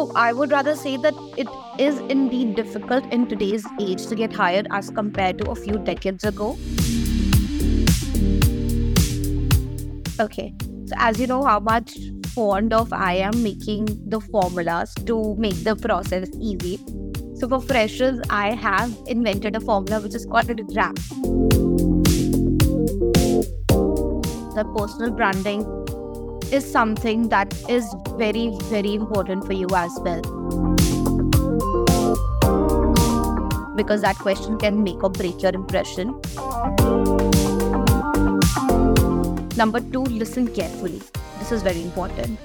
So I would rather say that it is indeed difficult in today's age to get hired as compared to a few decades ago. Okay, so as you know, how much fond of I am making the formulas to make the process easy. So for freshers, I have invented a formula which is called a RAP. The personal branding is something that is very, very important for you as well. Because that question can make or break your impression. Number two, listen carefully. This is very important.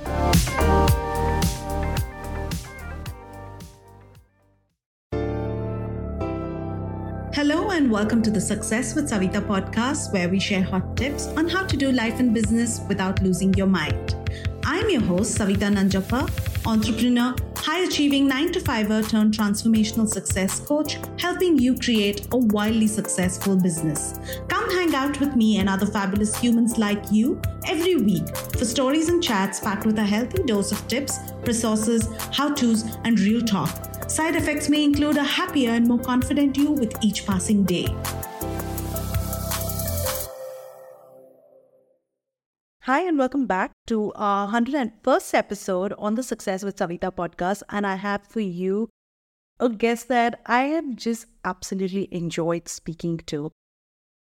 Hello and welcome to the Success with Savita podcast, where we share hot tips on how to do life and business without losing your mind. I'm your host, Savita Nanjappa, entrepreneur, high achieving 9 to 5er turned transformational success coach, helping you create a wildly successful business. Come hang out with me and other fabulous humans like you every week for stories and chats packed with a healthy dose of tips, resources, how to's, and real talk Side effects may include a happier and more confident you with each passing day. Hi, and welcome back to our 101st episode on the Success with Savita podcast. And I have for you a guest that I have just absolutely enjoyed speaking to.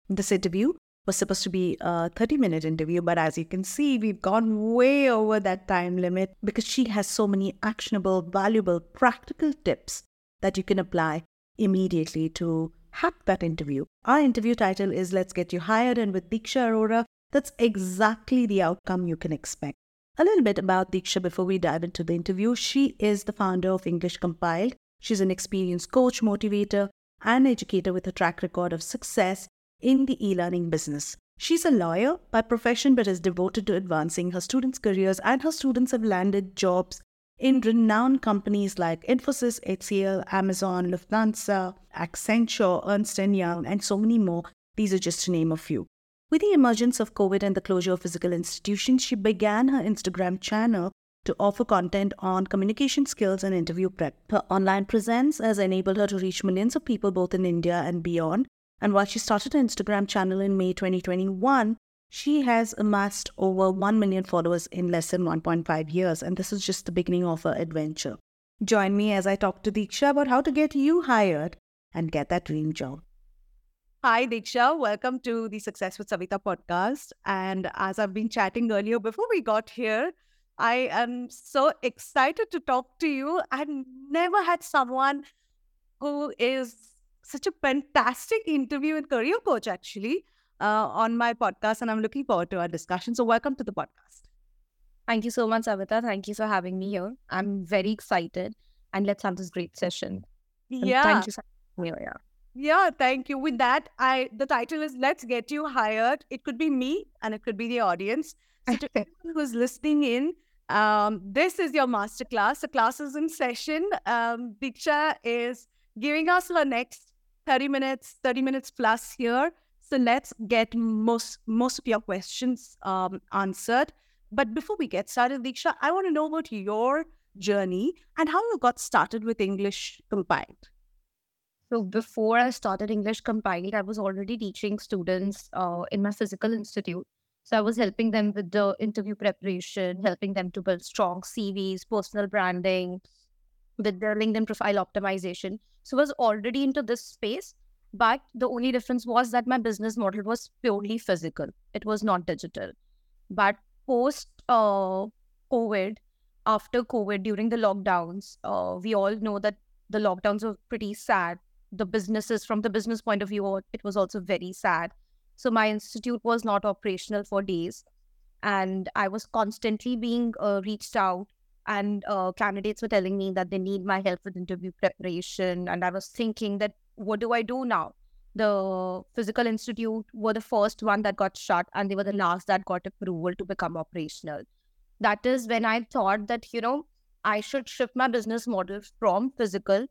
This interview was supposed to be a 30 minute interview, but as you can see, we've gone way over that time limit because she has so many actionable, valuable, practical tips that you can apply immediately to hack that interview. Our interview title is Let's Get You Hired, and with Diksha Arora, that's exactly the outcome you can expect. A little bit about Diksha before we dive into the interview. She is the founder of English Compiled. She's an experienced coach, motivator, and educator with a track record of success in the e learning business. She's a lawyer by profession but is devoted to advancing her students' careers, and her students have landed jobs in renowned companies like Infosys, HCL, Amazon, Lufthansa, Accenture, Ernst & Young, and so many more. These are just to name a few. With the emergence of COVID and the closure of physical institutions, she began her Instagram channel to offer content on communication skills and interview prep. Her online presence has enabled her to reach millions of people both in India and beyond. And while she started an Instagram channel in May 2021, she has amassed over 1 million followers in less than 1.5 years. And this is just the beginning of her adventure. Join me as I talk to Diksha about how to get you hired and get that dream job. Hi, Diksha. Welcome to the Success with Savita podcast. And as I've been chatting earlier before we got here, I am so excited to talk to you. I've never had someone who is such a fantastic interview with career coach, actually, uh, on my podcast. And I'm looking forward to our discussion. So, welcome to the podcast. Thank you so much, Savita. Thank you for having me here. I'm very excited. And let's have this great session. And yeah. Thank you so much. Yeah. Yeah, thank you. With that, I the title is Let's Get You Hired. It could be me and it could be the audience. So to everyone who's listening in, um, this is your masterclass. The class is in session. Um, Diksha is giving us her next 30 minutes, 30 minutes plus here. So let's get most most of your questions um, answered. But before we get started, Diksha, I want to know about your journey and how you got started with English Compiled. So before I started English Compiled, I was already teaching students uh, in my physical institute. So I was helping them with the interview preparation, helping them to build strong CVs, personal branding, with their LinkedIn profile optimization. So I was already into this space, but the only difference was that my business model was purely physical. It was not digital. But post uh, COVID, after COVID, during the lockdowns, uh, we all know that the lockdowns were pretty sad. The businesses, from the business point of view, it was also very sad. So my institute was not operational for days. And I was constantly being uh, reached out and uh, candidates were telling me that they need my help with interview preparation and i was thinking that what do i do now? The physical institute were the first one that got shut and they were the last that got approval to become operational. That is when i thought that you know i should shift my business model from physical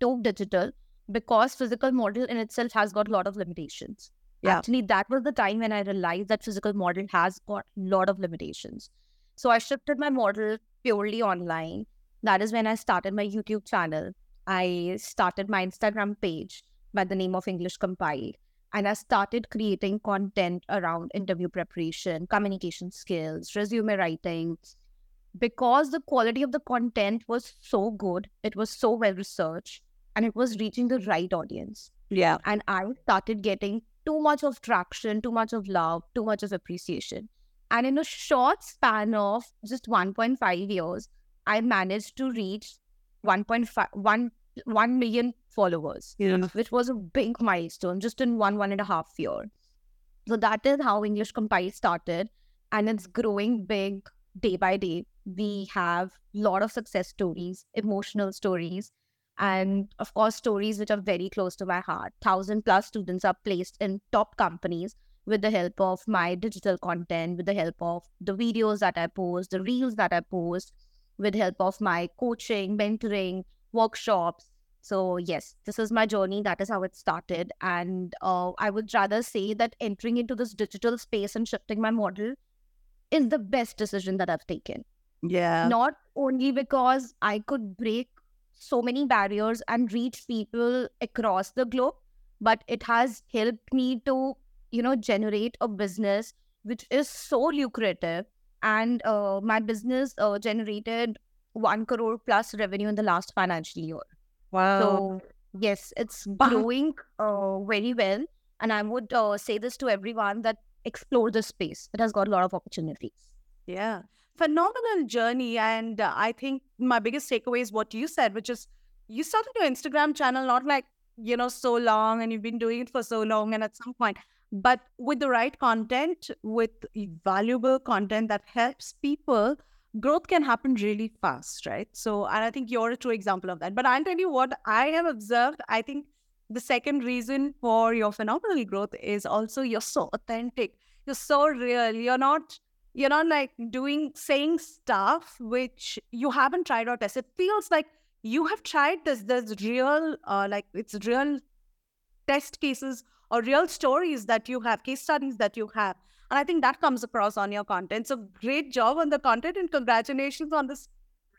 to digital because physical model in itself has got a lot of limitations. Yeah. actually that was the time when i realized that physical model has got a lot of limitations. So i shifted my model purely online. that is when I started my YouTube channel. I started my Instagram page by the name of English Compiled. And I started creating content around interview preparation, communication skills, resume writing. Because the quality of the content was so good, it was so well researched, and it was reaching the right audience. Yeah. And I started getting too much of traction, too much of love, too much of appreciation. And in a short span of just 1.5 years, I managed to reach 1.5 1, 1 million followers, Yeah. which was a big milestone just in one, one and a half year. So that is how English Compile started. And it's growing big day by day. We have a lot of success stories, emotional stories, and of course, stories which are very close to my heart. Thousand plus students are placed in top companies with the help of my digital content, with the help of the videos that I post, the reels that I post, with help of my coaching, mentoring, workshops. So yes, this is my journey. That is how it started, and uh, I would rather say that entering into this digital space and shifting my model is the best decision that I've taken. Yeah. Not only because I could break so many barriers and reach people across the globe, but it has helped me to, you know, generate a business which is so lucrative. And uh, my business uh, generated one crore plus revenue in the last financial year. Wow. So yes, it's growing uh, very well, and I would uh, say this to everyone that explore this space. It has got a lot of opportunities. Yeah. Phenomenal journey. And uh, I think my biggest takeaway is what you said, which is you started your Instagram channel not like, you know, so long and you've been doing it for so long and at some point, but with the right content, with valuable content that helps people, growth can happen really fast, right? So, and I think you're a true example of that. But I'll tell you what I have observed. I think the second reason for your phenomenal growth is also you're so authentic. You're so real. You're not you're not like doing saying stuff which you haven't tried or tested. It feels like you have tried this. There's real, uh, like it's real test cases or real stories that you have, case studies that you have, and I think that comes across on your content. So great job on the content and congratulations on this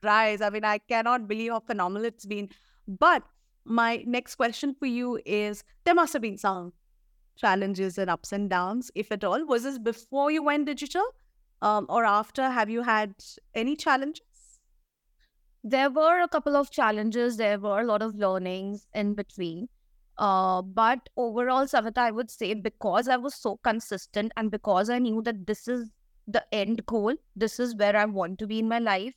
rise. I mean, I cannot believe how phenomenal it's been. But my next question for you is: There must have been some challenges and ups and downs, if at all. Was this before you went digital? um, or after? Have you had any challenges? There were a couple of challenges. There were a lot of learnings in between. Uh, but overall, Savita, I would say because I was so consistent and because I knew that this is the end goal, this is where I want to be in my life,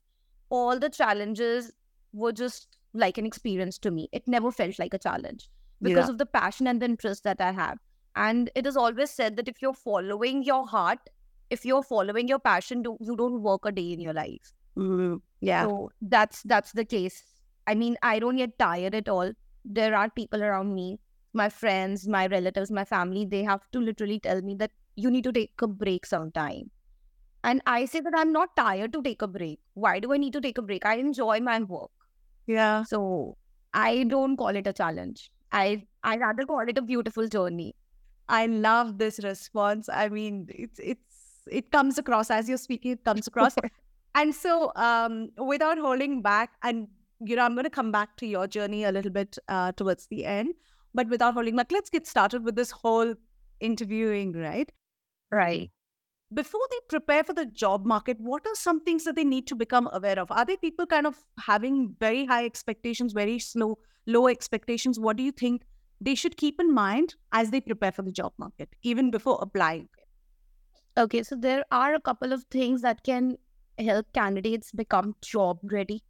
all the challenges were just like an experience to me. It never felt like a challenge because Yeah. of the passion and the interest that I have. And it is always said that if you're following your heart, if you're following your passion, do, you don't work a day in your life. Mm, yeah. So that's that's the case. I mean, I don't get tired at all. There are people around me, my friends, my relatives, my family, they have to literally tell me that you need to take a break sometime. And I say that I'm not tired to take a break. Why do I need to take a break? I enjoy my work. yeah. So I don't call it a challenge. I I rather call it a beautiful journey. I love this response. I mean, it's it's it comes across as you're speaking, it comes across. and so um without holding back, and you know, I'm gonna come back to your journey a little bit uh towards the end, but without holding back, let's get started with this whole interviewing, right? Right. before they prepare for the job market, what are some things that they need to become aware of? Are they people kind of having very high expectations, very slow, low expectations? What do you think they should keep in mind as they prepare for the job market, even before applying? Okay, so there are a couple of things that can help candidates become job ready.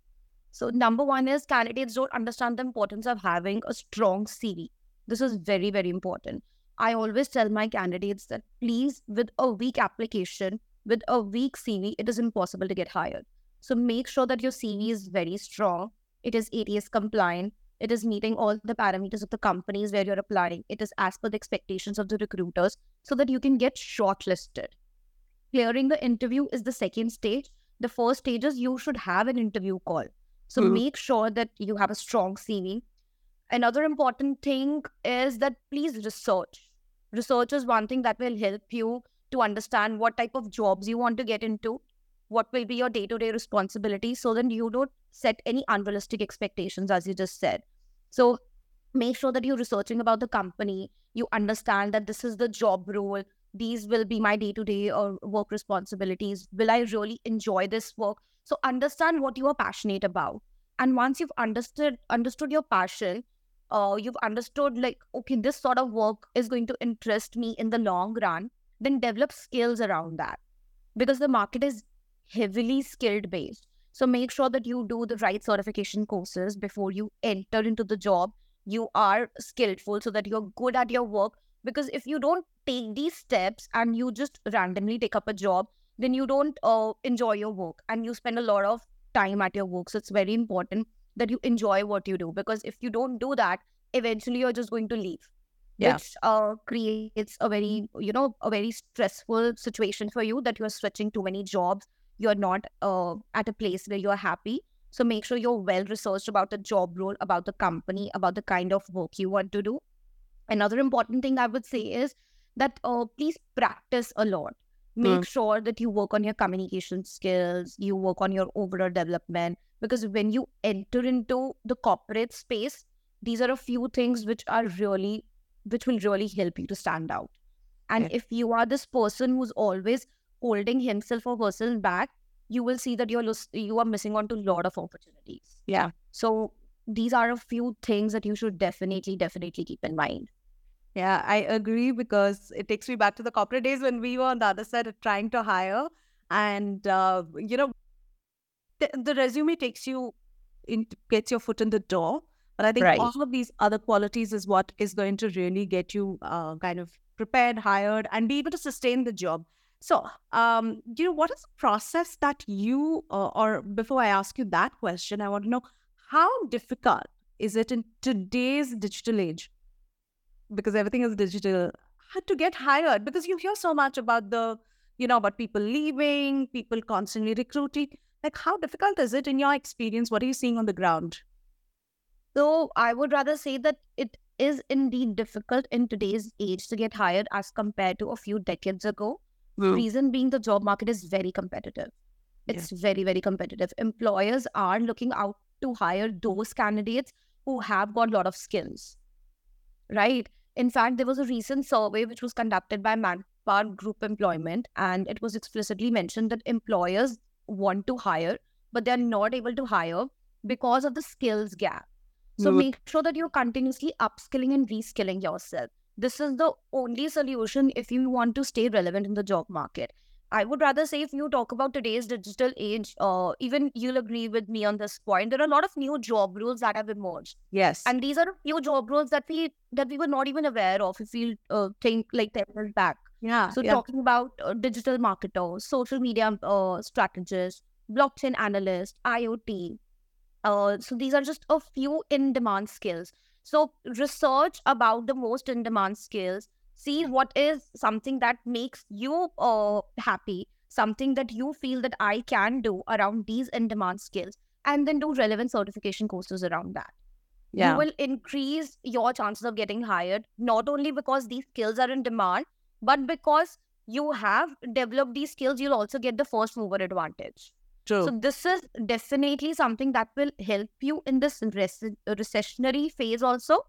So, number one is candidates don't understand the importance of having a strong CV. This is very, very important. I always tell my candidates that please, with a weak application, with a weak CV, it is impossible to get hired. So, make sure that your CV is very strong, it is ATS compliant, it is meeting all the parameters of the companies where you're applying, it is as per the expectations of the recruiters so that you can get shortlisted. Clearing the interview is the second stage. The first stage is you should have an interview call. So Mhm. make sure that you have a strong CV. Another important thing is that please research. Research is one thing that will help you to understand what type of jobs you want to get into, what will be your day to day responsibilities, so that you don't set any unrealistic expectations, as you just said. So make sure that you're researching about the company. You understand that this is the job role. These will be my day to day or work responsibilities. Will I really enjoy this work? So understand what you are passionate about. And once you've understood understood your passion, uh, you've understood like okay, this sort of work is going to interest me in the long run. Then develop skills around that because the market is heavily skilled based. So make sure that you do the right certification courses before you enter into the job. You are skillful so that you're good at your work. Because if you don't take these steps and you just randomly take up a job, then you don't uh, enjoy your work and you spend a lot of time at your work. So it's very important that you enjoy what you do because if you don't do that, eventually you're just going to leave. Yeah. Which uh, creates a very, you know, a very stressful situation for you that you're switching too many jobs. You're not uh, at a place where you're happy. So make sure you're well researched about the job role, about the company, about the kind of work you want to do. Another important thing I would say is that uh, please practice a lot Hmm. make sure that you work on your communication skills you work on your overall development because when you enter into the corporate space these are a few things which are really which will really help you to stand out and Okay. if you are this person who's always holding himself or herself back you will see that you're los- you are missing on to a lot of opportunities Yeah. so these are a few things that you should definitely definitely keep in mind Yeah, I agree because it takes me back to the corporate days when we were on the other side of trying to hire. And, uh, you know, the, the resume takes you in, gets your foot in the door. But I think Right. all of these other qualities is what is going to really get you uh, kind of prepared, hired, and be able to sustain the job. So, um, you know, what is the process that you, uh, or before I ask you that question, I want to know how difficult is it in today's digital age? Because everything is digital how to get hired because you hear so much about the you know about people leaving people constantly recruiting like how difficult is it in your experience what are you seeing on the ground So I would rather say that it is indeed difficult in today's age to get hired as compared to a few decades ago. Hmm. Reason being the job market is very competitive. Yeah. It's very, very competitive. Employers are looking out to hire those candidates who have got a lot of skills. Right. In fact, there was a recent survey which was conducted by Manpower Group Employment, and it was explicitly mentioned that employers want to hire, but they're not able to hire because of the skills gap. So Mm. make sure that you're continuously upskilling and reskilling yourself. This is the only solution if you want to stay relevant in the job market. I would rather say if you talk about today's digital age, uh, even you'll agree with me on this point. There are a lot of new job roles that have emerged, yes and these are a few job roles that we that we were not even aware of if we uh, think like ten years back. yeah So yeah. talking about uh, digital marketers, social media uh, strategists, blockchain analyst, IoT. Uh, so these are just a few in-demand skills. So research about the most in-demand skills. See what is something that makes you uh, happy, something that you feel that I can do around these in-demand skills, and then do relevant certification courses around that. Yeah. you will increase your chances of getting hired not only because these skills are in demand but because you have developed these skills you'll also get the first mover advantage. True. So this is definitely something that will help you in this rec- recessionary phase also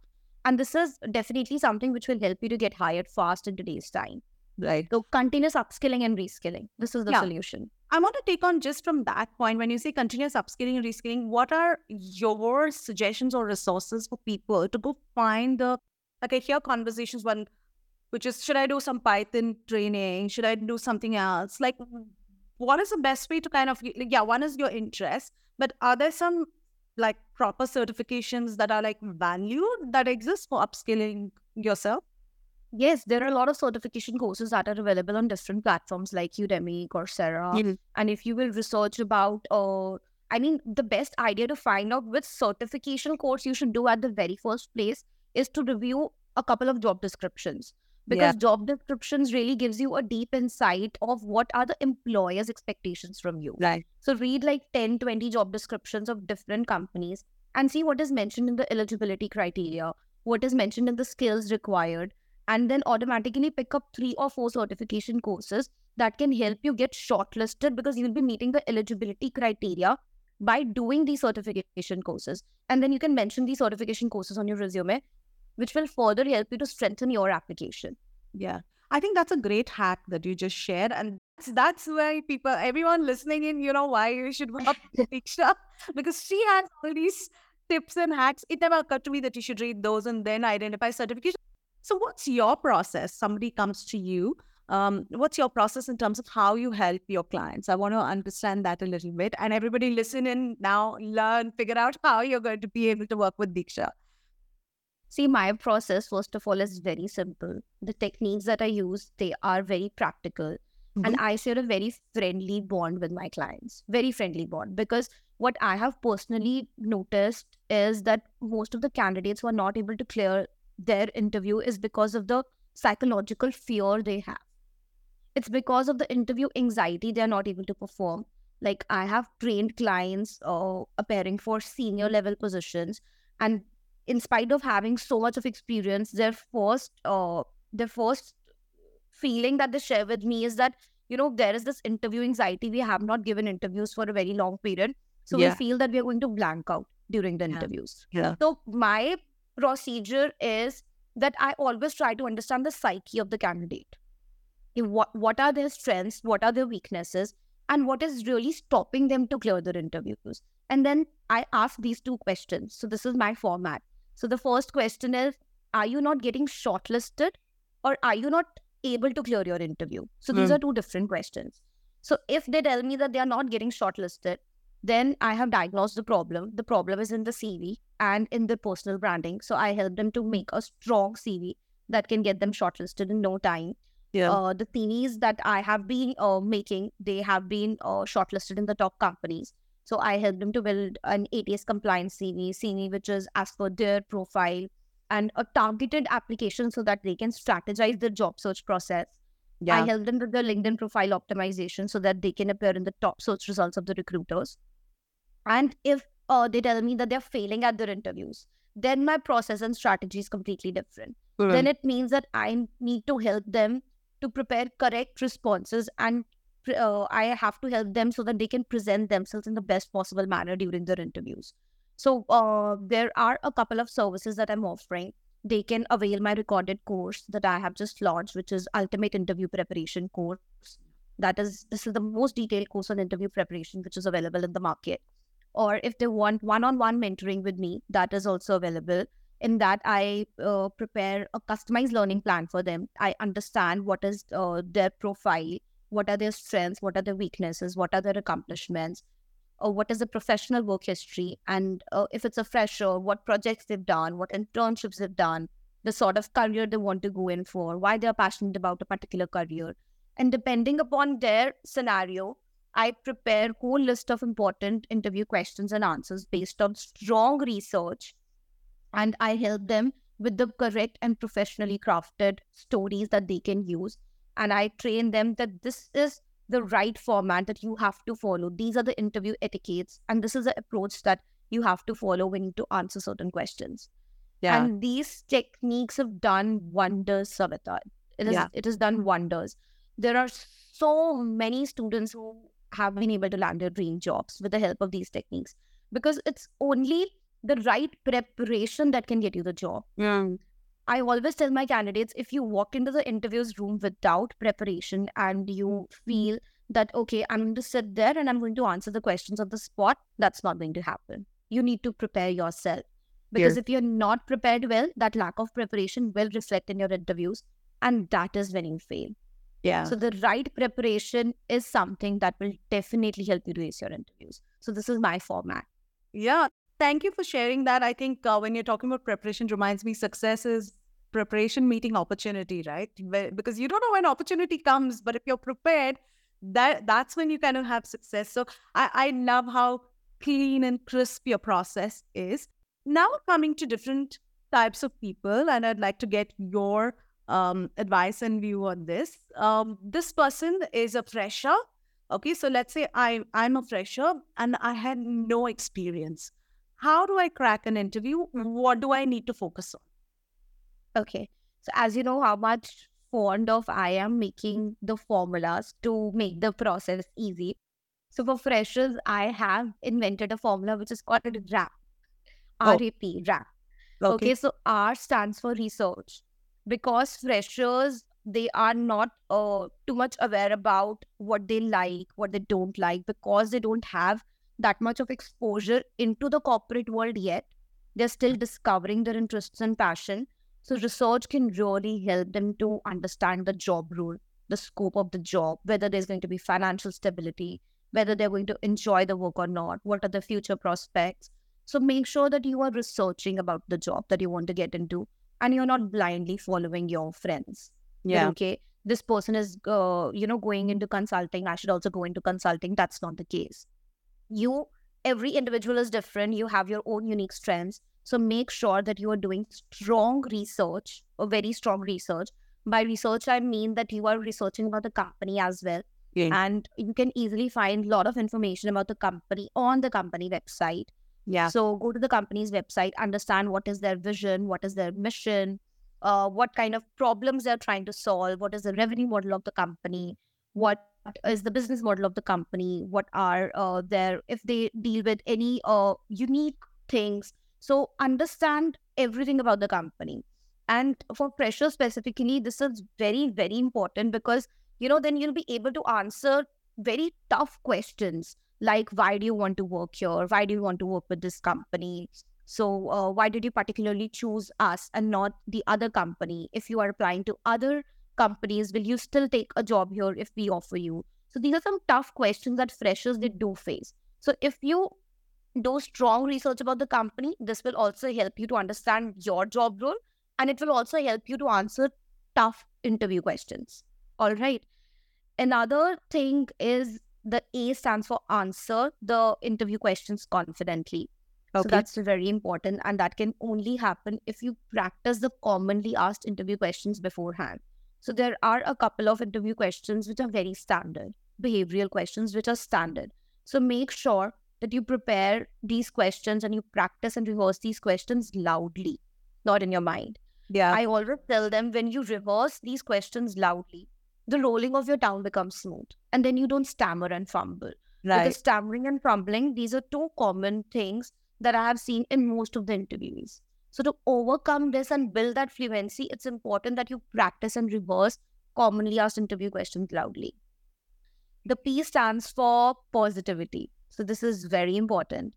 and this is definitely something which will help you to get hired fast in today's time right so continuous upskilling and reskilling this is the Yeah. solution I want to take on just from that point when you say continuous upskilling and reskilling, what are your suggestions or resources for people to go find the like I hear conversations one which is should I do some Python training? Should I do something else? Like what is the best way to kind of like, yeah, one is your interest, but are there some like proper certifications that are like valued that exist for upskilling yourself? Yes, there are a lot of certification courses that are available on different platforms like Udemy, Coursera. And if you will research about, uh, I mean, the best idea to find out which certification course you should do at the very first place is to review a couple of job descriptions. Because job descriptions really gives you a deep insight of what are the employer's expectations from you. Right. So read like 10, 20 job descriptions of different companies and see what is mentioned in the eligibility criteria, what is mentioned in the skills required, and then automatically pick up three or four certification courses that can help you get shortlisted because you'll be meeting the eligibility criteria by doing these certification courses. And then you can mention these certification courses on your resume, which will further help you to strengthen your application. Yeah. I think that's a great hack that you just shared. And that's, that's why people, everyone listening in, you know, why you should work with Diksha because she has all these tips and hacks. It never occurred to me that you should read those and then identify certification. So, what's your process? Somebody comes to you. Um, what's your process in terms of how you help your clients? I want to understand that a little bit. And everybody listen in now, learn, figure out how you're going to be able to work with Diksha. See, my process, first of all, is very simple. The techniques that I use, they are very practical. Mm-hmm. And I share a very friendly bond with my clients, very friendly bond. Because what I have personally noticed is that most of the candidates who are not able to clear their interview is because of the psychological fear they have. It's because of the interview anxiety they are not able to perform. Like I have trained clients uh, appearing for senior level positions, and in spite of having so much of experience, their first uh, their first feeling that they share with me is that you know there is this interview anxiety. We have not given interviews for a very long period, so yeah. we feel that we are going to blank out during the interviews. Yeah. So my procedure is that I always try to understand the psyche of the candidate. What what are their strengths? What are their weaknesses? And what is really stopping them to clear their interviews? And then I ask these two questions. So this is my format. So the first question is Are you not getting shortlisted or are you not able to clear your interview? So these mm. are two different questions. So if they tell me that they are not getting shortlisted, then I have diagnosed the problem. The problem is in the CV and in the personal branding. So I help them to make a strong CV that can get them shortlisted in no time. Yeah. Uh, the CVs that I have been uh, making, they have been uh, shortlisted in the top companies. So I help them to build an ATS compliant CV, CV which is as per their profile and a targeted application so that they can strategize their job search process. Yeah. I help them with the LinkedIn profile optimization so that they can appear in the top search results of the recruiters. And if uh, they tell me that they're failing at their interviews, then my process and strategy is completely different. Mm-hmm. Then it means that I need to help them to prepare correct responses and uh, I have to help them so that they can present themselves in the best possible manner during their interviews. So uh, there are a couple of services that I'm offering. They can avail my recorded course that I have just launched, which is Ultimate Interview Preparation Course. That is, this is the most detailed course on interview preparation, which is available in the market. Or if they want one-on-one mentoring with me, that is also available. In that, I uh, prepare a customized learning plan for them. I understand what is uh, their profile what are their strengths? What are their weaknesses? What are their accomplishments? Or what is the professional work history? And uh, if it's a fresher what projects they've done what internships they've done the sort of career they want to go in for why they're passionate about a particular career. And depending upon their scenario i prepare whole list of important interview questions and answers based on strong research and i help them with the correct and professionally crafted stories that they can use and I train them that this is the right format that you have to follow. These are the interview etiquettes, and this is the approach that you have to follow when you to answer certain questions. Yeah. And these techniques have done wonders, Savita. It, is, yeah. it has done wonders. There are so many students who have been able to land their dream jobs with the help of these techniques because it's only the right preparation that can get you the job. Yeah. I always tell my candidates if you walk into the interviews room without preparation and you mm-hmm. feel that, okay, I'm going to sit there and I'm going to answer the questions on the spot, that's not going to happen. You need to prepare yourself. Because yeah. if you're not prepared well, that lack of preparation will reflect in your interviews. And that is when you fail. Yeah. So the right preparation is something that will definitely help you ace your interviews. So this is my format. Yeah. Thank you for sharing that. I think uh, when you're talking about preparation, reminds me success is preparation meeting opportunity, right? Because you don't know when opportunity comes, but if you're prepared, that that's when you kind of have success. So I, I love how clean and crisp your process is. Now coming to different types of people, and I'd like to get your um, advice and view on this. Um, this person is a fresher. Okay, so let's say I I'm a fresher and I had no experience. How do I crack an interview? What do I need to focus on? Okay. So, as you know, how much fond of I am making the formulas to make the process easy. So for freshers, I have invented a formula which is called RAP. Oh. R-A-P, RAP. Okay. so R stands for research because freshers they are not uh, too much aware about what they like, what they don't like, because they don't have that much of exposure into the corporate world yet. They're still discovering their interests and passion. So research can really help them to understand the job role, the scope of the job, whether there's going to be financial stability, whether they're going to enjoy the work or not, what are the future prospects. So make sure that you are researching about the job that you want to get into and you're not blindly following your friends Yeah. okay this person is uh, you know going into consulting i should also go into consulting that's not the case you every individual is different. You have your own unique strengths. So make sure that you are doing strong research or very strong research. By research i mean that you are researching about the company as well. Yeah. and you can easily find a lot of information about the company on the company website. Yeah. so go to the company's website, understand what is their vision, what is their mission, uh, what kind of problems they're trying to solve, what is the revenue model of the company, what is the business model of the company, what are uh, their if they deal with any uh, unique things. So understand everything about the company. And for pressure specifically, this is very very important because you know then you'll be able to answer very tough questions like why do you want to work here why do you want to work with this company so uh, why did you particularly choose us and not the other company if you are applying to other companies will you still take a job here if we offer you so these are some tough questions that freshers they do face so if you do strong research about the company this will also help you to understand your job role and it will also help you to answer tough interview questions all right another thing is the A stands for answer the interview questions confidently. Okay. So that's very important, and that can only happen if you practice the commonly asked interview questions beforehand. So there are a couple of interview questions which are very standard, behavioral questions which are standard. So make sure that you prepare these questions and you practice and rehearse these questions loudly, not in your mind. Yeah. I always tell them when you rehearse these questions loudly, the rolling of your tongue becomes smooth and then you don't stammer and fumble. right. Because stammering and fumbling, these are two common things that I have seen in most of the interviewees. So to overcome this and build that fluency, it's important that you practice and reverse commonly asked interview questions loudly. The P stands for positivity. So this is very important.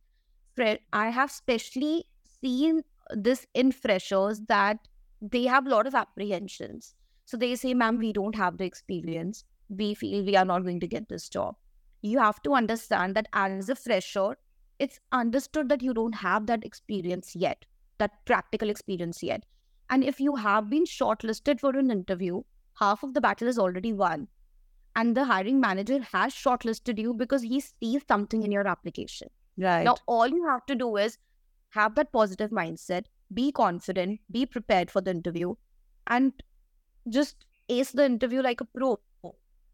I have specially seen this in freshers that they have a lot of apprehensions. So they say, ma'am, we don't have the experience. We feel we are not going to get this job. You have to understand that as a fresher, it's understood that you don't have that experience yet, that practical experience yet. And if you have been shortlisted for an interview, half of the battle is already won. And the hiring manager has shortlisted you because he sees something in your application. right. Now, all you have to do is have that positive mindset, be confident, be prepared for the interview, and just ace the interview like a pro.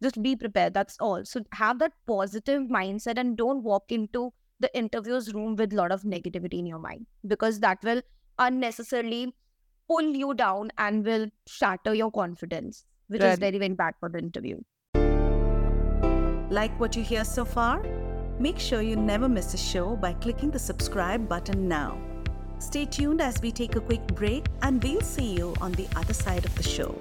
Just be prepared. That's all. So have that positive mindset and don't walk into the interviews room with a lot of negativity in your mind because that will unnecessarily pull you down and will shatter your confidence, which is very, very bad for the interview. Like what you hear so far? Make sure you never miss a show by clicking the subscribe button now. Stay tuned as we take a quick break and we'll see you on the other side of the show.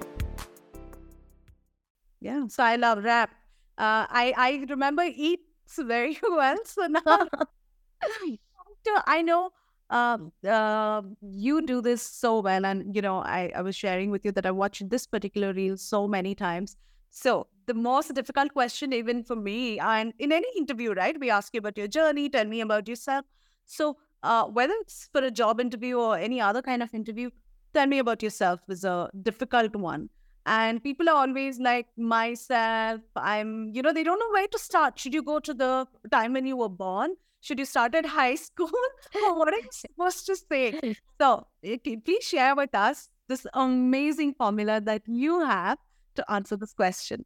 Yeah, so I love rap. Uh, I I remember eats very well. So now So I know um, uh, you do this so well, and you know I I was sharing with you that I watched this particular reel so many times. So the most difficult question, even for me, and in any interview, right? We ask you about your journey, tell me about yourself. So uh, whether it's for a job interview or any other kind of interview, tell me about yourself is a difficult one. And people are always like myself. I'm, you know, they don't know where to start. Should you go to the time when you were born? Should you start at high school? or what are you supposed to say? So eh, please share with us this amazing formula that you have to answer this question.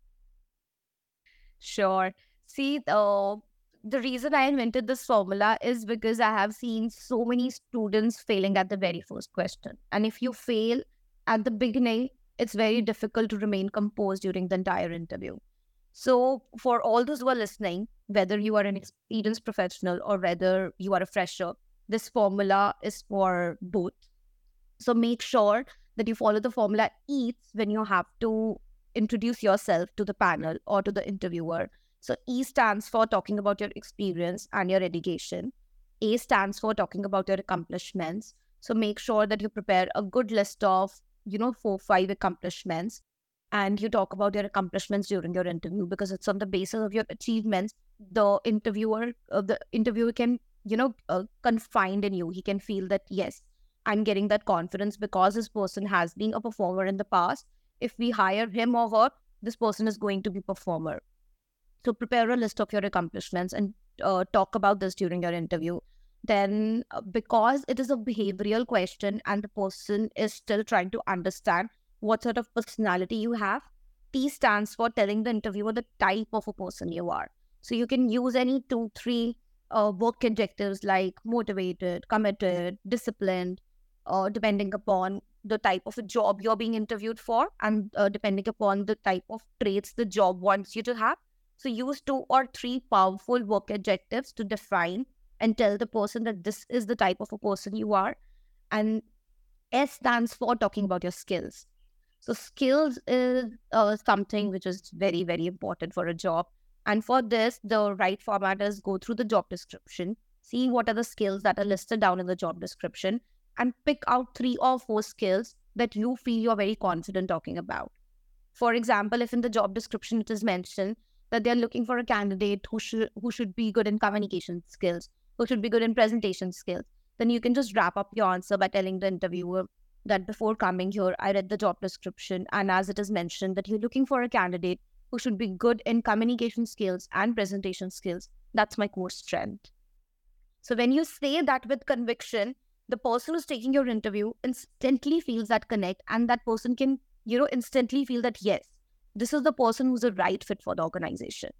Sure. See, uh, the reason I invented this formula is because I have seen so many students failing at the very first question. And if you fail at the beginning, it's very difficult to remain composed during the entire interview. So, for all those who are listening, whether you are an experienced professional or whether you are a fresher, this formula is for both. So, make sure that you follow the formula EATS when you have to introduce yourself to the panel or to the interviewer. So, E stands for talking about your experience and your education. A stands for talking about your accomplishments. So, make sure that you prepare a good list of, you know, four, five accomplishments and you talk about your accomplishments during your interview because it's on the basis of your achievements the interviewer uh, the interviewer can you know uh, confide in you. He can feel that yes i'm getting that confidence because this person has been a performer in the past. If we hire him or her this person is going to be performer. So prepare a list of your accomplishments and uh, talk about this during your interview. Then uh, because it is a behavioral question and the person is still trying to understand what sort of personality you have. T stands for telling the interviewer the type of a person you are. So you can use any two, three uh, work adjectives like motivated, committed, disciplined, uh, depending upon the type of a job you're being interviewed for and uh, depending upon the type of traits the job wants you to have. So use two or three powerful work adjectives to define and tell the person that this is the type of a person you are. And S stands for talking about your skills. So skills is uh, something which is very, very important for a job. And for this, the right format is go through the job description, see what are the skills that are listed down in the job description, and pick out three or four skills that you feel you're very confident talking about. For example, if in the job description it is mentioned that they're looking for a candidate who should who should be good in communication skills, who should be good in presentation skills, then you can just wrap up your answer by telling the interviewer that before coming here, I read the job description, and as it is mentioned, that you're looking for a candidate who should be good in communication skills and presentation skills. That's my core strength. So when you say that with conviction, the person who's taking your interview instantly feels that connect, and that person can, you know, instantly feel that yes, this is the person who's a right fit for the organization.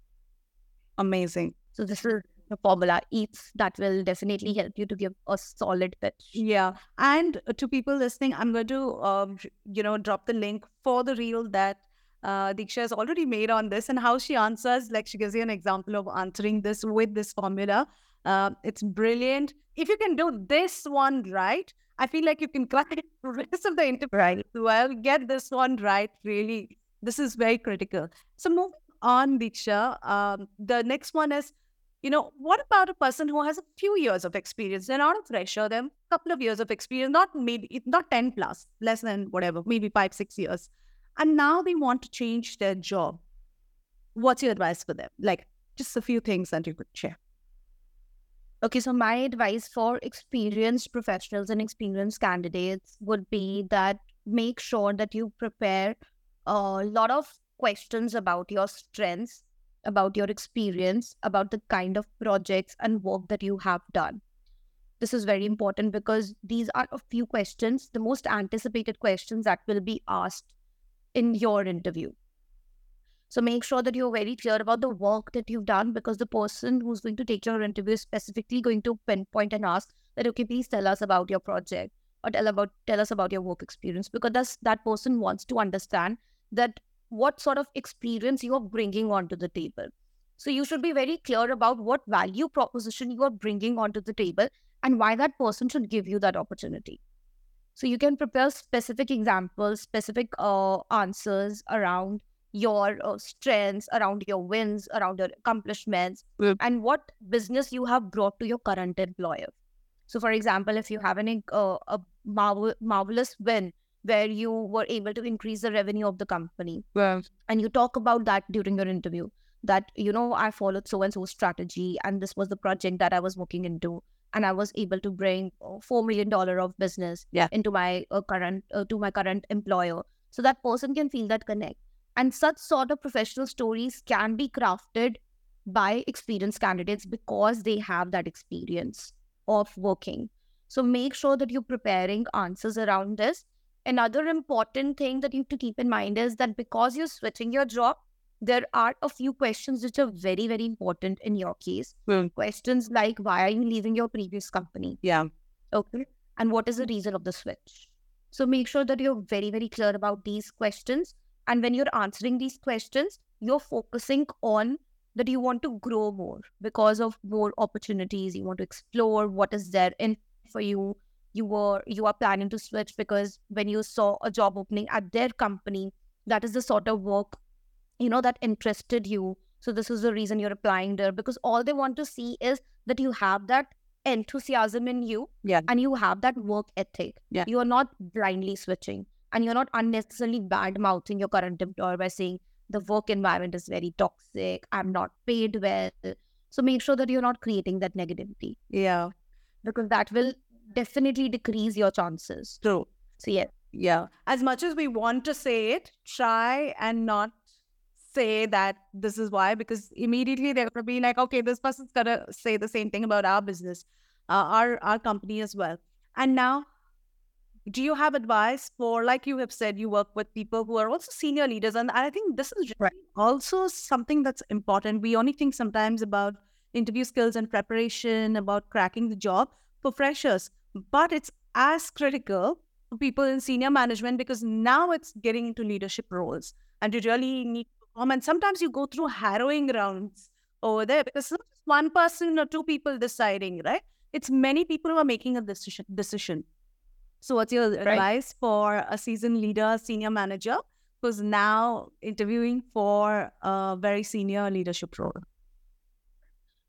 Amazing. So this is formula EATS that will definitely help you to give a solid pitch. Yeah. And to people listening, I'm going to, um, you know, drop the link for the reel that uh, Diksha has already made on this and how she answers. Like she gives you an example of answering this with this formula. Uh, it's brilliant. If you can do this one right, I feel like you can crack the rest of the interview right. well. Get this one right. Really, this is very critical. So moving on, Diksha. Um, the next one is you know, what about a person who has a few years of experience? They're not a fresher, them a couple of years of experience, not maybe not 10 plus, less than whatever, maybe five, six years. And now they want to change their job. What's your advice for them? Like just a few things that you could share. Okay, so my advice for experienced professionals and experienced candidates would be that make sure that you prepare a lot of questions about your strengths about your experience, about the kind of projects and work that you have done. This is very important because these are a few questions, the most anticipated questions that will be asked in your interview. So make sure that you're very clear about the work that you've done because the person who's going to take your interview is specifically going to pinpoint and ask that, okay, please tell us about your project or tell about tell us about your work experience because that's, that person wants to understand that what sort of experience you are bringing onto the table. So you should be very clear about what value proposition you are bringing onto the table and why that person should give you that opportunity. So you can prepare specific examples, specific uh, answers around your uh, strengths, around your wins, around your accomplishments, yep. and what business you have brought to your current employer. So, for example, if you have an, uh, a marvel- marvelous win where you were able to increase the revenue of the company. And you talk about that during your interview that, you know, I followed so and so strategy and this was the project that I was working into. And I was able to bring uh, $4 million of business yeah. into my uh, current, uh, to my current employer. So that person can feel that connect. And such sort of professional stories can be crafted by experienced candidates because they have that experience of working. So make sure that you're preparing answers around this Another important thing that you have to keep in mind is that because you're switching your job, there are a few questions which are very, very important in your case. Mm. Questions like why are you leaving your previous company? Yeah. Okay. And what is the reason of the switch? So make sure that you're very, very clear about these questions. And when you're answering these questions, you're focusing on that you want to grow more because of more opportunities. You want to explore what is there in for you. You were you are planning to switch because when you saw a job opening at their company, that is the sort of work you know that interested you. So this is the reason you're applying there because all they want to see is that you have that enthusiasm in you Yeah. and you have that work ethic. Yeah. You are not blindly switching and you're not unnecessarily bad mouthing your current employer by saying the work environment is very toxic, I'm not paid well. So make sure that you're not creating that negativity Yeah. because that will definitely decrease your chances. True. So yeah. Yeah. As much as we want to say it, try and not say that this is why, because immediately they're going to be like, okay, this person's going to say the same thing about our business, uh, our, our company as well. And now, do you have advice for, like you have said, you work with people who are also senior leaders? And I think this is Right. also something that's important. We only think sometimes about interview skills and preparation, about cracking the job for freshers, but it's as critical for people in senior management because now it's getting into leadership roles and you really need to perform. And sometimes you go through harrowing rounds over there because it's not just one person or two people deciding, right? It's many people who are making a decision. decision. So, what's your advice for a seasoned leader, senior manager who's now interviewing for a very senior leadership role?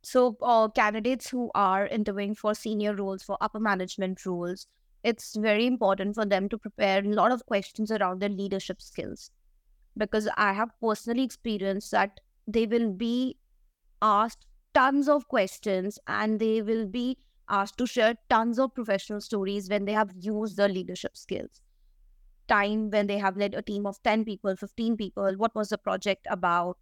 So uh, candidates who are interviewing for senior roles, for upper management roles, it's very important for them to prepare a lot of questions around their leadership skills. Because I have personally experienced that they will be asked tons of questions and they will be asked to share tons of professional stories when they have used their leadership skills. Time when they have led a team of 10 people, 15 people, what was the project about?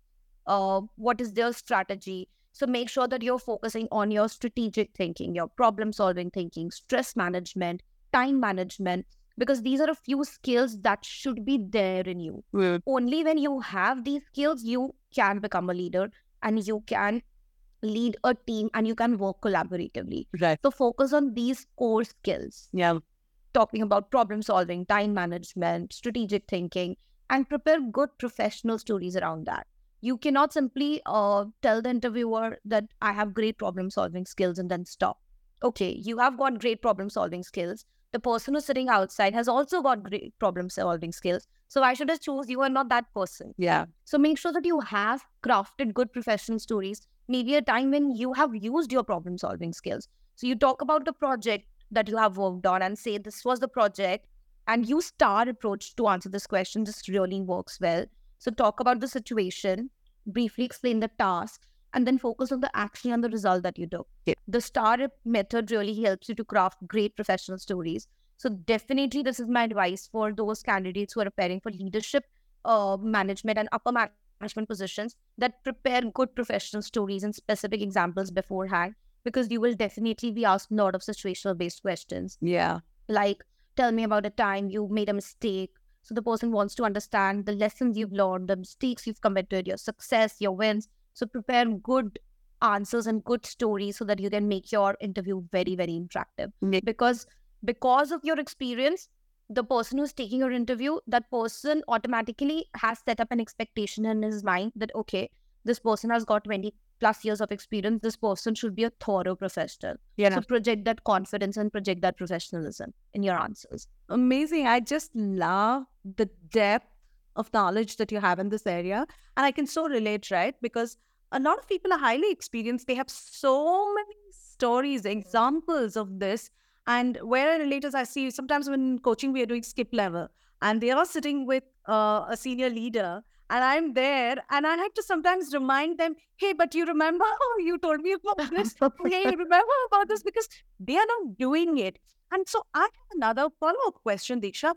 Uh, what is their strategy? So make sure that you're focusing on your strategic thinking, your problem solving thinking, stress management, time management, because these are a few skills that should be there in you. Hmm. Only when you have these skills, you can become a leader and you can lead a team and you can work collaboratively. Right. So focus on these core skills, Yeah. talking about problem solving, time management, strategic thinking, and prepare good professional stories around that. You cannot simply uh, tell the interviewer that I have great problem solving skills and then stop. Okay, you have got great problem solving skills. The person who's sitting outside has also got great problem solving skills. So why should I choose you and not that person? Yeah. So make sure that you have crafted good professional stories, maybe a time when you have used your problem solving skills. So you talk about the project that you have worked on and say this was the project and use star approach to answer this question. This really works well. So talk about the situation, briefly explain the task, and then focus on the action and the result that you took. Yeah. The star method really helps you to craft great professional stories. So definitely, this is my advice for those candidates who are preparing for leadership, uh, management, and upper management positions. That prepare good professional stories and specific examples beforehand, because you will definitely be asked a lot of situational based questions Yeah. like tell me about a time you made a mistake so the person wants to understand the lessons you've learned the mistakes you've committed your success your wins. So prepare good answers and good stories so that you can make your interview very very interactive. Because because of your experience the person who's taking your interview that person automatically has set up an expectation in his mind that okay this person has got 20 plus years of experience this person should be a thorough professional Yeah. so project that confidence and project that professionalism in your answers. amazing. I just love the depth of knowledge that you have in this area. And I can so relate, right? Because a lot of people are highly experienced. They have so many stories, examples of this. And where I relate is I see sometimes when coaching, we are doing skip level and they are sitting with uh, a senior leader. And I'm there, and I have to sometimes remind them, hey, but you remember how you told me about this? hey, remember about this? Because they are not doing it. And so I have another follow up question, Diksha.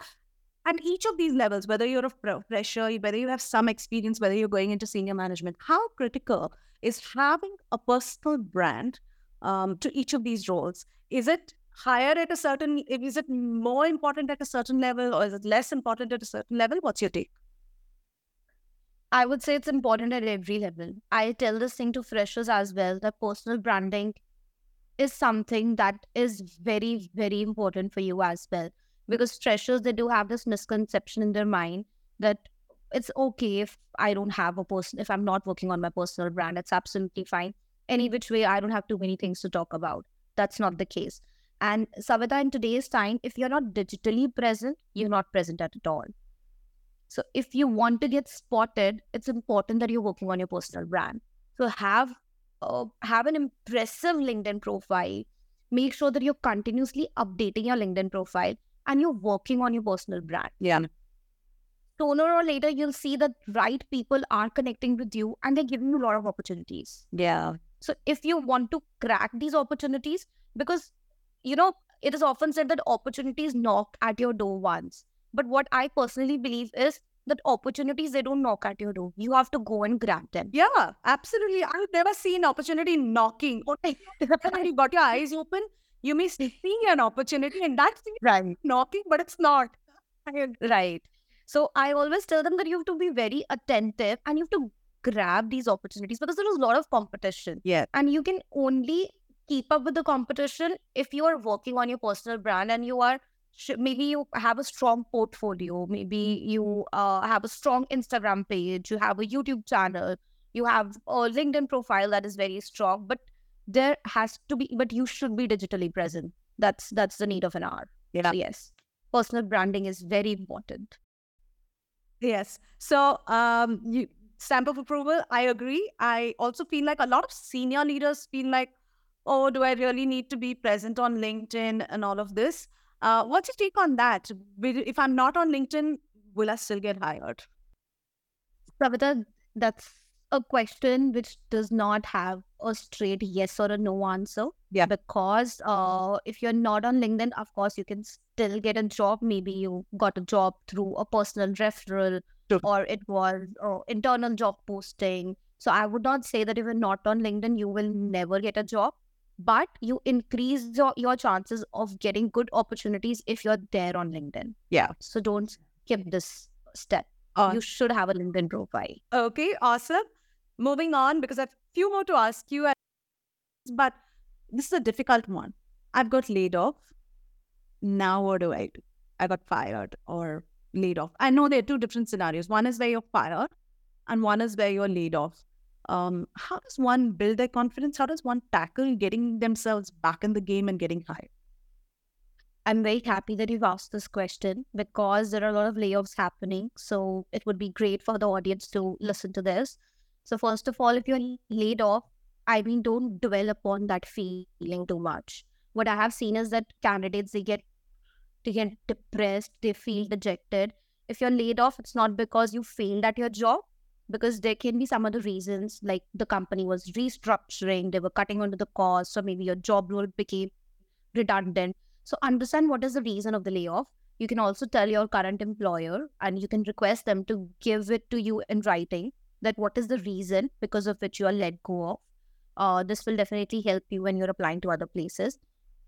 At each of these levels, whether you're a fre- fresher, whether you have some experience, whether you're going into senior management, how critical is having a personal brand um, to each of these roles? Is it higher at a certain, is it more important at a certain level or is it less important at a certain level? What's your take? I would say it's important at every level. I tell this thing to freshers as well that personal branding is something that is very, very important for you as well. Because freshers, they do have this misconception in their mind that it's okay if I don't have a person, if I'm not working on my personal brand, it's absolutely fine. Any which way, I don't have too many things to talk about. That's not the case. And Savita, in today's time, if you're not digitally present, you're not present at all. So if you want to get spotted, it's important that you're working on your personal brand. So have uh, have an impressive LinkedIn profile. Make sure that you're continuously updating your LinkedIn profile and you're working on your personal brand. Yeah. Sooner or later, you'll see that right people are connecting with you and they're giving you a lot of opportunities. Yeah. So if you want to crack these opportunities, because you know, it is often said that opportunities knock at your door once. But what I personally believe is that opportunities they don't knock at your door. You have to go and grab them. Yeah, absolutely. I've never seen an opportunity knocking. When you got your eyes open, you may see an opportunity, and that's right knocking, but it's not. Right. So I always tell them that you have to be very attentive and you have to grab these opportunities because there is a lot of competition. Yeah. And you can only keep up with the competition if you are working on your personal brand and you are maybe you have a strong portfolio maybe you uh, have a strong instagram page you have a youtube channel you have a linkedin profile that is very strong but there has to be but you should be digitally present. That's that's the need of an hour. Yeah. So yes personal branding is very important. Yes. So um you stamp of approval i agree. I also feel like a lot of senior leaders feel like oh do i really need to be present on linkedin and all of this uh, what's your take on that? If I'm not on LinkedIn, will I still get hired? Savita, that's a question which does not have a straight yes or a no answer. Yeah. Because uh, if you're not on LinkedIn, of course, you can still get a job. Maybe you got a job through a personal referral True. or it was uh, internal job posting. So I would not say that if you're not on LinkedIn, you will never get a job but you increase your, your chances of getting good opportunities if you're there on LinkedIn. Yeah. So don't skip this step. Uh, you should have a LinkedIn profile. Okay, awesome. Moving on because I have a few more to ask you, but this is a difficult one. I've got laid off. Now what do I do? I got fired or laid off. I know there are two different scenarios. One is where you're fired, and one is where you're laid off um, how does one build their confidence? How does one tackle getting themselves back in the game and getting hired? I'm very happy that you've asked this question because there are a lot of layoffs happening. So it would be great for the audience to listen to this. So, first of all, if you're laid off, I mean, don't dwell upon that feeling too much. What I have seen is that candidates they get they get depressed, they feel dejected. If you're laid off, it's not because you failed at your job, because there can be some other reasons like the company was restructuring they were cutting onto the cost or maybe your job role became redundant. So understand what is the reason of the layoff. You can also tell your current employer and you can request them to give it to you in writing that what is the reason because of which you are let go of. Uh, this will definitely help you when you're applying to other places.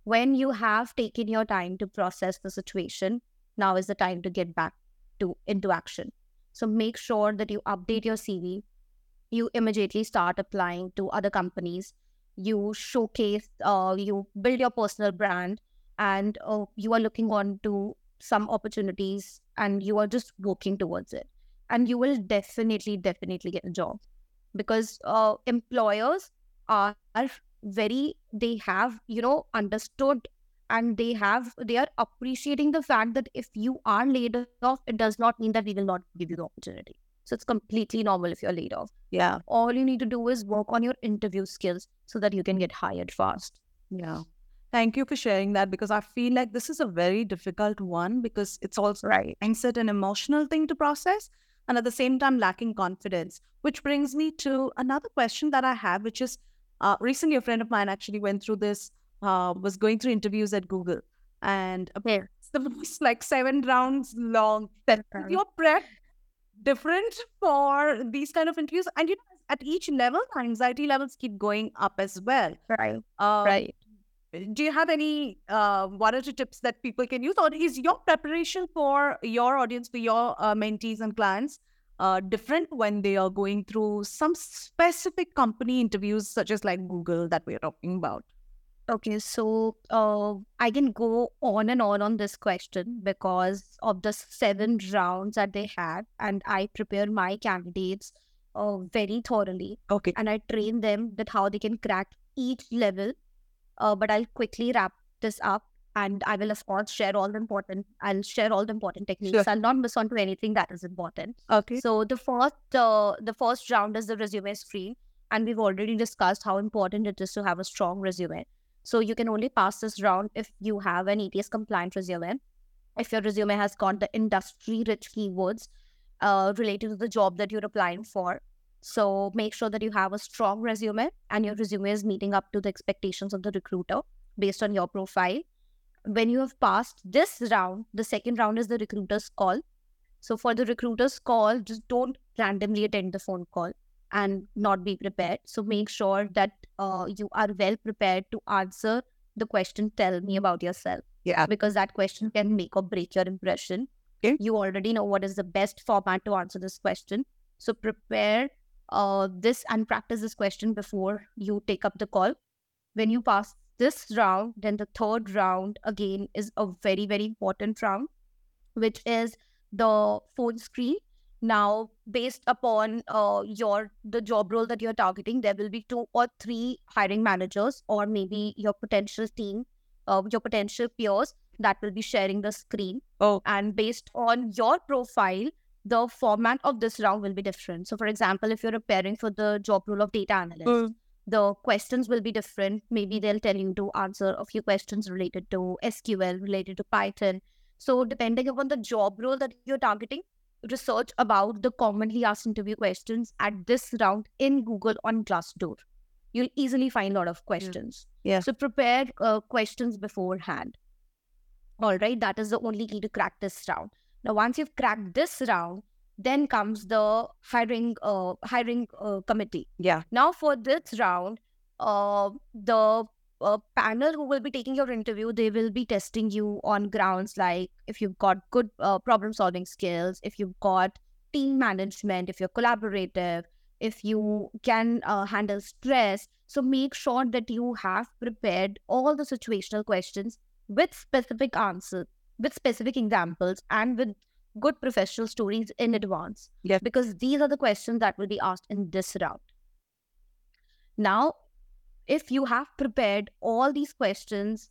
When you have taken your time to process the situation now is the time to get back to into action so make sure that you update your CV. You immediately start applying to other companies. You showcase, uh, you build your personal brand, and uh, you are looking on to some opportunities and you are just working towards it. And you will definitely, definitely get a job because uh, employers are very, they have, you know, understood and they have they are appreciating the fact that if you are laid off it does not mean that we will not give you the opportunity. So it's completely normal if you're laid off. Yeah. All you need to do is work on your interview skills so that you can get hired fast. Yeah. Thank you for sharing that because i feel like this is a very difficult one because it's also right. mindset an emotional thing to process and at the same time lacking confidence which brings me to another question that i have which is uh, recently a friend of mine actually went through this uh, was going through interviews at Google, and yeah. the was like seven rounds long. Your prep different for these kind of interviews, and you know, at each level, anxiety levels keep going up as well. Right. Um, right. Do you have any uh, one or two tips that people can use, or is your preparation for your audience, for your uh, mentees and clients, uh, different when they are going through some specific company interviews, such as like Google that we're talking about? Okay, so uh, I can go on and on on this question because of the seven rounds that they had, and I prepare my candidates uh, very thoroughly, Okay. and I train them that how they can crack each level. Uh, but I'll quickly wrap this up, and I will of course share all the important. I'll share all the important techniques. I'll not miss on to anything that is important. Okay. So the first, uh, the first round is the resume screen, and we've already discussed how important it is to have a strong resume. So you can only pass this round if you have an ATS compliant resume. If your resume has got the industry rich keywords uh, related to the job that you're applying for. So make sure that you have a strong resume and your resume is meeting up to the expectations of the recruiter based on your profile. When you have passed this round, the second round is the recruiter's call. So for the recruiter's call, just don't randomly attend the phone call and not be prepared. So make sure that uh, you are well prepared to answer the question, tell me about yourself. Yeah. Because that question can make or break your impression. Okay. You already know what is the best format to answer this question. So prepare uh, this and practice this question before you take up the call. When you pass this round, then the third round again is a very, very important round, which is the phone screen now based upon uh, your the job role that you're targeting there will be two or three hiring managers or maybe your potential team uh, your potential peers that will be sharing the screen. Oh. and based on your profile the format of this round will be different. So for example if you're preparing for the job role of data analyst Mm. the questions will be different. Maybe they'll tell you to answer a few questions related to sql related to python. So depending upon the job role that you're targeting research about the commonly asked interview questions at this round in Google on Glassdoor. You'll easily find a lot of questions. Yeah. So prepare uh, questions beforehand. All right, that is the only key to crack this round. Now, once you've cracked this round, then comes the hiring uh, hiring uh, committee. Yeah. Now, for this round, uh, the uh, panel who will be taking your interview, they will be testing you on grounds like if you've got good uh, problem solving skills, if you've got team management, if you're collaborative, if you can uh, handle stress. So make sure that you have prepared all the situational questions with specific answers, with specific examples, and with good professional stories in advance. Yes. Because these are the questions that will be asked in this round. Now, if you have prepared all these questions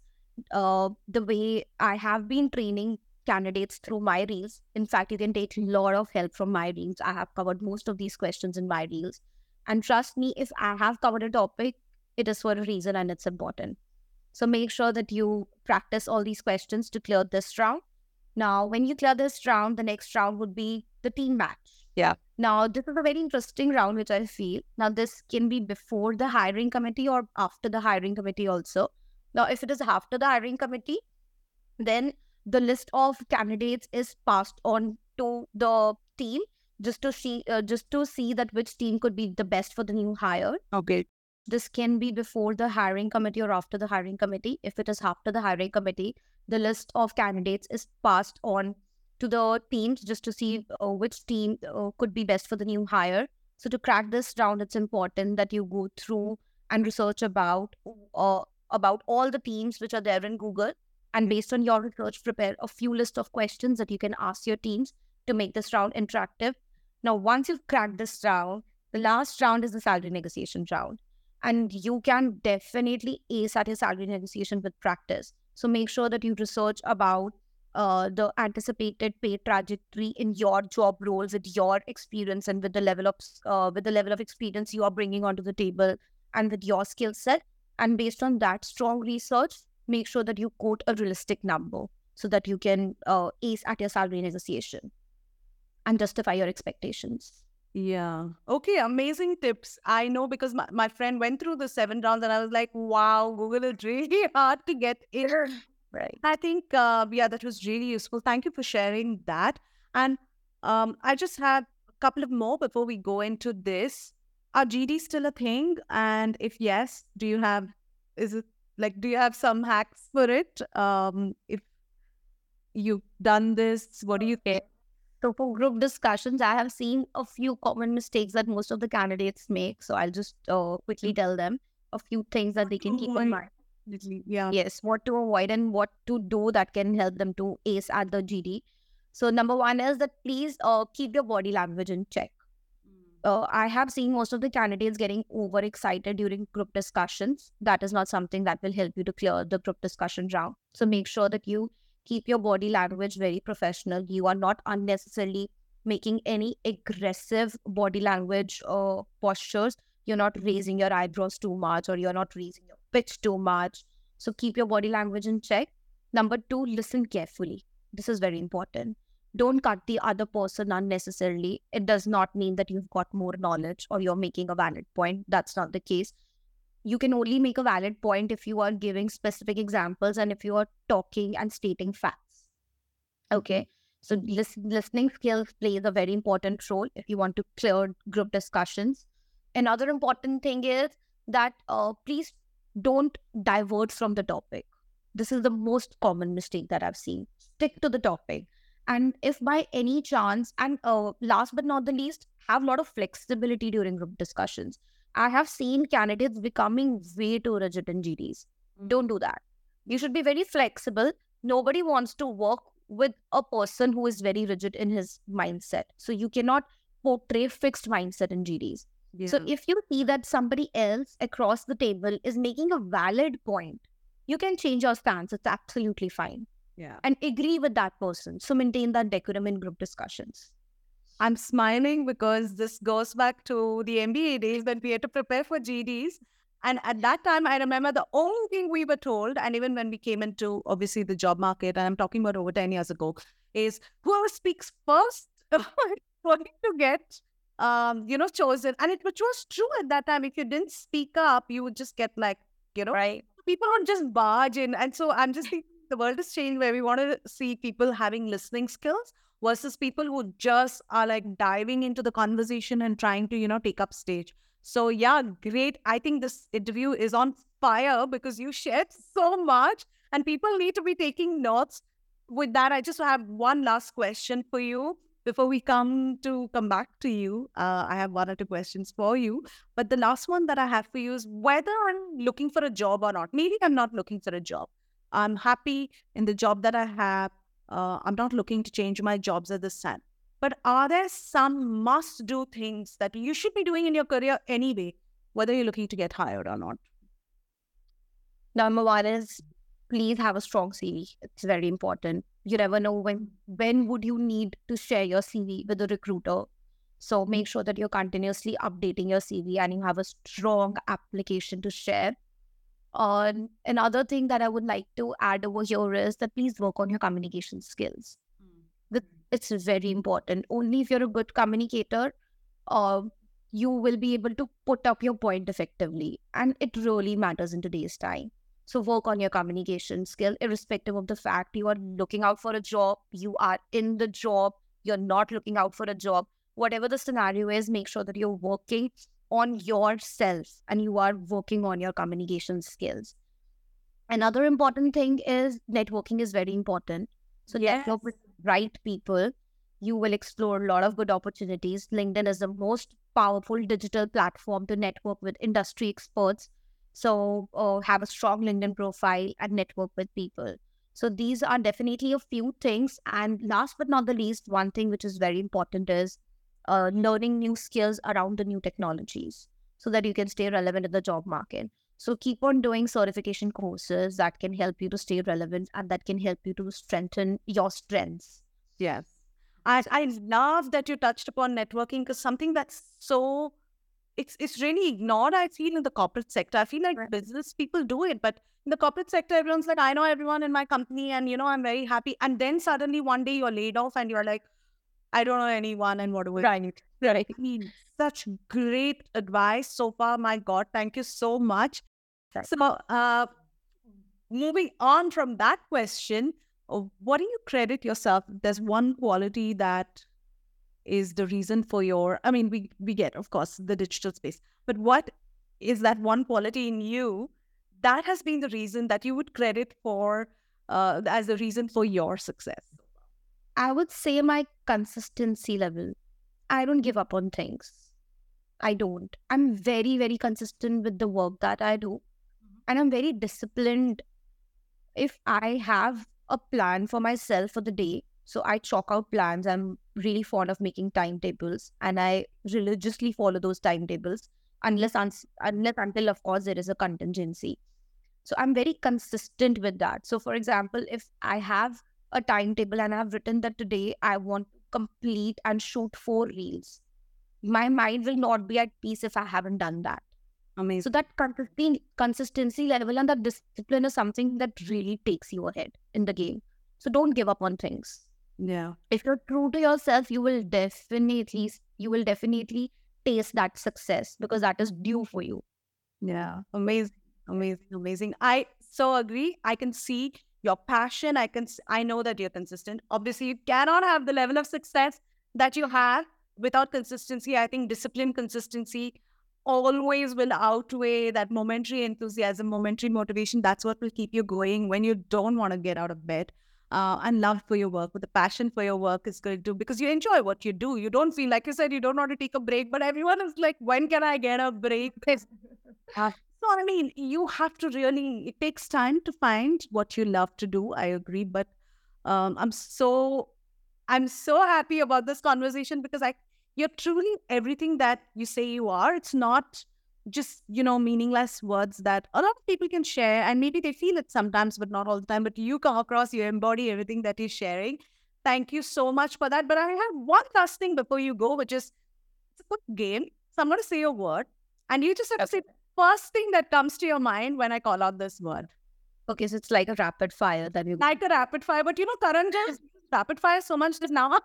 uh, the way I have been training candidates through my reels, in fact, you can take a lot of help from my reels. I have covered most of these questions in my reels. And trust me, if I have covered a topic, it is for a reason and it's important. So make sure that you practice all these questions to clear this round. Now, when you clear this round, the next round would be the team match. Yeah. Now, this is a very interesting round, which I feel. Now, this can be before the hiring committee or after the hiring committee also. Now, if it is after the hiring committee, then the list of candidates is passed on to the team just to see uh, just to see that which team could be the best for the new hire Okay. this can be before the hiring committee or after the hiring committee. If it is after the hiring committee, the list of candidates is passed on to the teams just to see uh, which team uh, could be best for the new hire. So to crack this round, it's important that you go through and research about uh, about all the teams which are there in Google, and based on your research, prepare a few list of questions that you can ask your teams to make this round interactive. Now, once you've cracked this round, the last round is the salary negotiation round and you can definitely ace at your salary negotiation with practice. So make sure that you research about uh, the anticipated pay trajectory in your job role with your experience and with the level of uh, with the level of experience you are bringing onto the table and with your skill set. And based on that strong research, make sure that you quote a realistic number so that you can uh, ace at your salary negotiation and justify your expectations. Yeah. Okay. Amazing tips. I know because my, my friend went through the seven rounds and I was like, wow, Google is really hard to get in. Right. I think, uh, yeah, that was really useful. Thank you for sharing that. And um, I just have a couple of more before we go into this. Are GD still a thing? And if yes, do you have, is it like, do you have some hacks for it? Um, if you've done this, what do you think? So for group discussions, I have seen a few common mistakes that most of the candidates make. So I'll just uh, quickly tell them a few things that they can keep in mind. Yeah. Yes, what to avoid and what to do that can help them to ace at the GD. So number one is that please uh, keep your body language in check. Uh, I have seen most of the candidates getting overexcited during group discussions. That is not something that will help you to clear the group discussion round. So make sure that you keep your body language very professional. You are not unnecessarily making any aggressive body language uh, postures. You're not raising your eyebrows too much or you're not raising your pitch too much. So keep your body language in check. Number two, listen carefully. This is very important. Don't cut the other person unnecessarily. It does not mean that you've got more knowledge or you're making a valid point. That's not the case. You can only make a valid point if you are giving specific examples and if you are talking and stating facts. Okay. So listen, listening skills plays a very important role if you want to clear group discussions. Another important thing is that uh, please don't divert from the topic. This is the most common mistake that I've seen. Stick to the topic. And if by any chance, and uh, last but not the least, have a lot of flexibility during group discussions. I have seen candidates becoming way too rigid in GDs. Don't do that. You should be very flexible. Nobody wants to work with a person who is very rigid in his mindset. So you cannot portray fixed mindset in GDs. Yeah. So if you see that somebody else across the table is making a valid point, you can change your stance. It's absolutely fine. yeah. And agree with that person. So maintain that decorum in group discussions. I'm smiling because this goes back to the MBA days when we had to prepare for GDs. And at that time, I remember the only thing we were told, and even when we came into obviously the job market, and I'm talking about over 10 years ago, is whoever speaks first going to get um, you know, chosen. And it which was true at that time. If you didn't speak up, you would just get like, you know, Right. people would just barge in. And so I'm just thinking the world has changed where we want to see people having listening skills versus people who just are like diving into the conversation and trying to, you know, take up stage. So yeah, great. I think this interview is on fire because you shared so much and people need to be taking notes. With that, I just have one last question for you before we come to come back to you. Uh, I have one or two questions for you. But the last one that I have for you is whether I'm looking for a job or not. Maybe I'm not looking for a job. I'm happy in the job that I have. Uh, I'm not looking to change my jobs at this time. But are there some must do things that you should be doing in your career anyway, whether you're looking to get hired or not? Number one is please have a strong CV. It's very important. You never know when when would you need to share your CV with a recruiter. So make sure that you're continuously updating your CV and you have a strong application to share. Um, another thing that I would like to add over here is that please work on your communication skills. That it's very important. Only if you're a good communicator, uh, you will be able to put up your point effectively, and it really matters in today's time. So work on your communication skill, irrespective of the fact you are looking out for a job, you are in the job, you're not looking out for a job. Whatever the scenario is, make sure that you're working on yourself and you are working on your communication skills. Another important thing is networking is very important. So network with right people. You will explore a lot of good opportunities. LinkedIn is the most powerful digital platform to network with industry experts. So uh, have a strong LinkedIn profile and network with people. So these are definitely a few things. And last but not the least, one thing which is very important is uh, learning new skills around the new technologies so that you can stay relevant in the job market. So keep on doing certification courses that can help you to stay relevant and that can help you to strengthen your strengths. Yes. I, I love that you touched upon networking because something that's so it's it's really ignored, I feel, in the corporate sector. I feel like Right. business people do it, but in the corporate sector, everyone's like, I know everyone in my company and you know, I'm very happy. And then suddenly one day you're laid off and you're like, I don't know anyone and what do I Right. Right. I mean, such great advice so far. My God, thank you so much. Right. So, uh, moving on from that question, uh, what do you credit yourself? There's one quality that is the reason for your. I mean, we we get, of course, the digital space, but what is that one quality in you that has been the reason that you would credit for uh, as the reason for your success? I would say my consistency level. I don't give up on things. I don't. I'm very, very consistent with the work that I do. and I'm very disciplined. If I have a plan for myself for the day, so I chalk out plans. I'm really fond of making timetables, and I religiously follow those timetables unless uns- unless until of course there is a contingency. So I'm very consistent with that. So for example, if I have a timetable and I've written that today I want to complete and shoot four reels, my mind will not be at peace if I haven't done that. Amazing. So that consistency, consistency level and that discipline is something that really takes you ahead in the game. So don't give up on things. Yeah. If you're true to yourself, you will definitely you will definitely taste that success because that is due for you. Yeah. Amazing. Amazing. Amazing. I so agree. I can see your passion. I can I know that you're consistent. Obviously, you cannot have the level of success that you have without consistency. I think discipline, consistency always will outweigh that momentary enthusiasm, momentary motivation. That's what will keep you going when you don't want to get out of bed. Uh, and love for your work, with the passion for your work is going to because you enjoy what you do. You don't feel like you said you don't want to take a break, but everyone is like, when can I get a break? Uh, so I mean, you have to really. It takes time to find what you love to do. I agree, but um, I'm so I'm so happy about this conversation because I you're truly everything that you say you are. It's not just you know meaningless words that a lot of people can share, and maybe they feel it sometimes, but not all the time. But you come across, you embody everything that you're sharing. Thank you so much for that. But I have one last thing before you go, which is it's a quick game. So I'm going to say a word, and you just have to say first thing that comes to your mind when I call out this word. Okay, so it's like a rapid fire that you Like a rapid fire, but you know, Karan just rapid fire so much that now let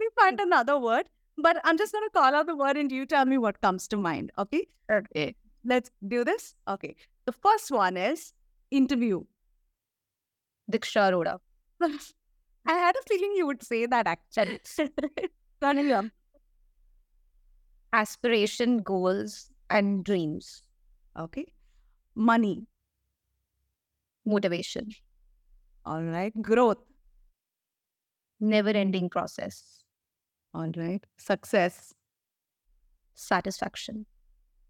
me find another word. But I'm just gonna call out the word and you tell me what comes to mind. Okay? Okay. Let's do this. Okay. The first one is interview. Diksha Arora. I had a feeling you would say that actually. Aspiration, goals, and dreams. Okay. Money. Motivation. All right. Growth. Never ending process. All right. Success. Satisfaction.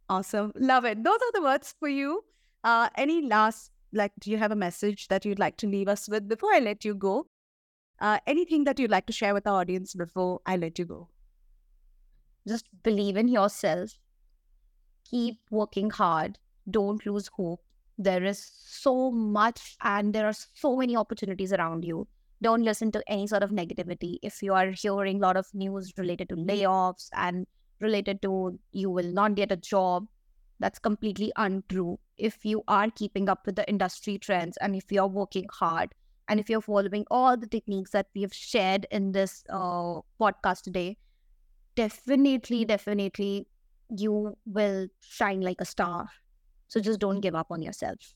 Awesome. Love it. Those are the words for you. Uh, any last, like, do you have a message that you'd like to leave us with before I let you go? Uh, anything that you'd like to share with our audience before I let you go? Just believe in yourself. Keep working hard. Don't lose hope. There is so much and there are so many opportunities around you. Don't listen to any sort of negativity. If you are hearing a lot of news related to layoffs and related to you will not get a job, that's completely untrue. If you are keeping up with the industry trends and if you are working hard and if you're following all the techniques that we have shared in this uh, podcast today, definitely, definitely you will shine like a star. So just don't give up on yourself.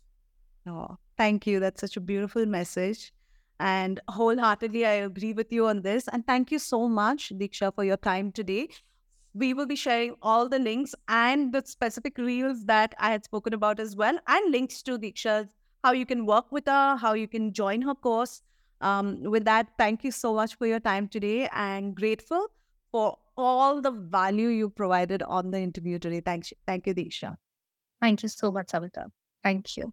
Oh, thank you. That's such a beautiful message. And wholeheartedly, I agree with you on this. And thank you so much, Diksha, for your time today. We will be sharing all the links and the specific reels that I had spoken about as well, and links to Diksha's, how you can work with her, how you can join her course. Um, with that, thank you so much for your time today and grateful for all the value you provided on the interview today. Thank you. Thank you, Diksha. Thank you so much, Savita. Thank you.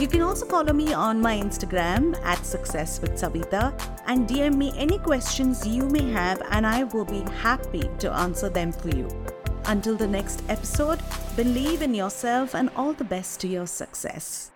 You can also follow me on my Instagram at Success with Savita and DM me any questions you may have, and I will be happy to answer them for you. Until the next episode, believe in yourself and all the best to your success.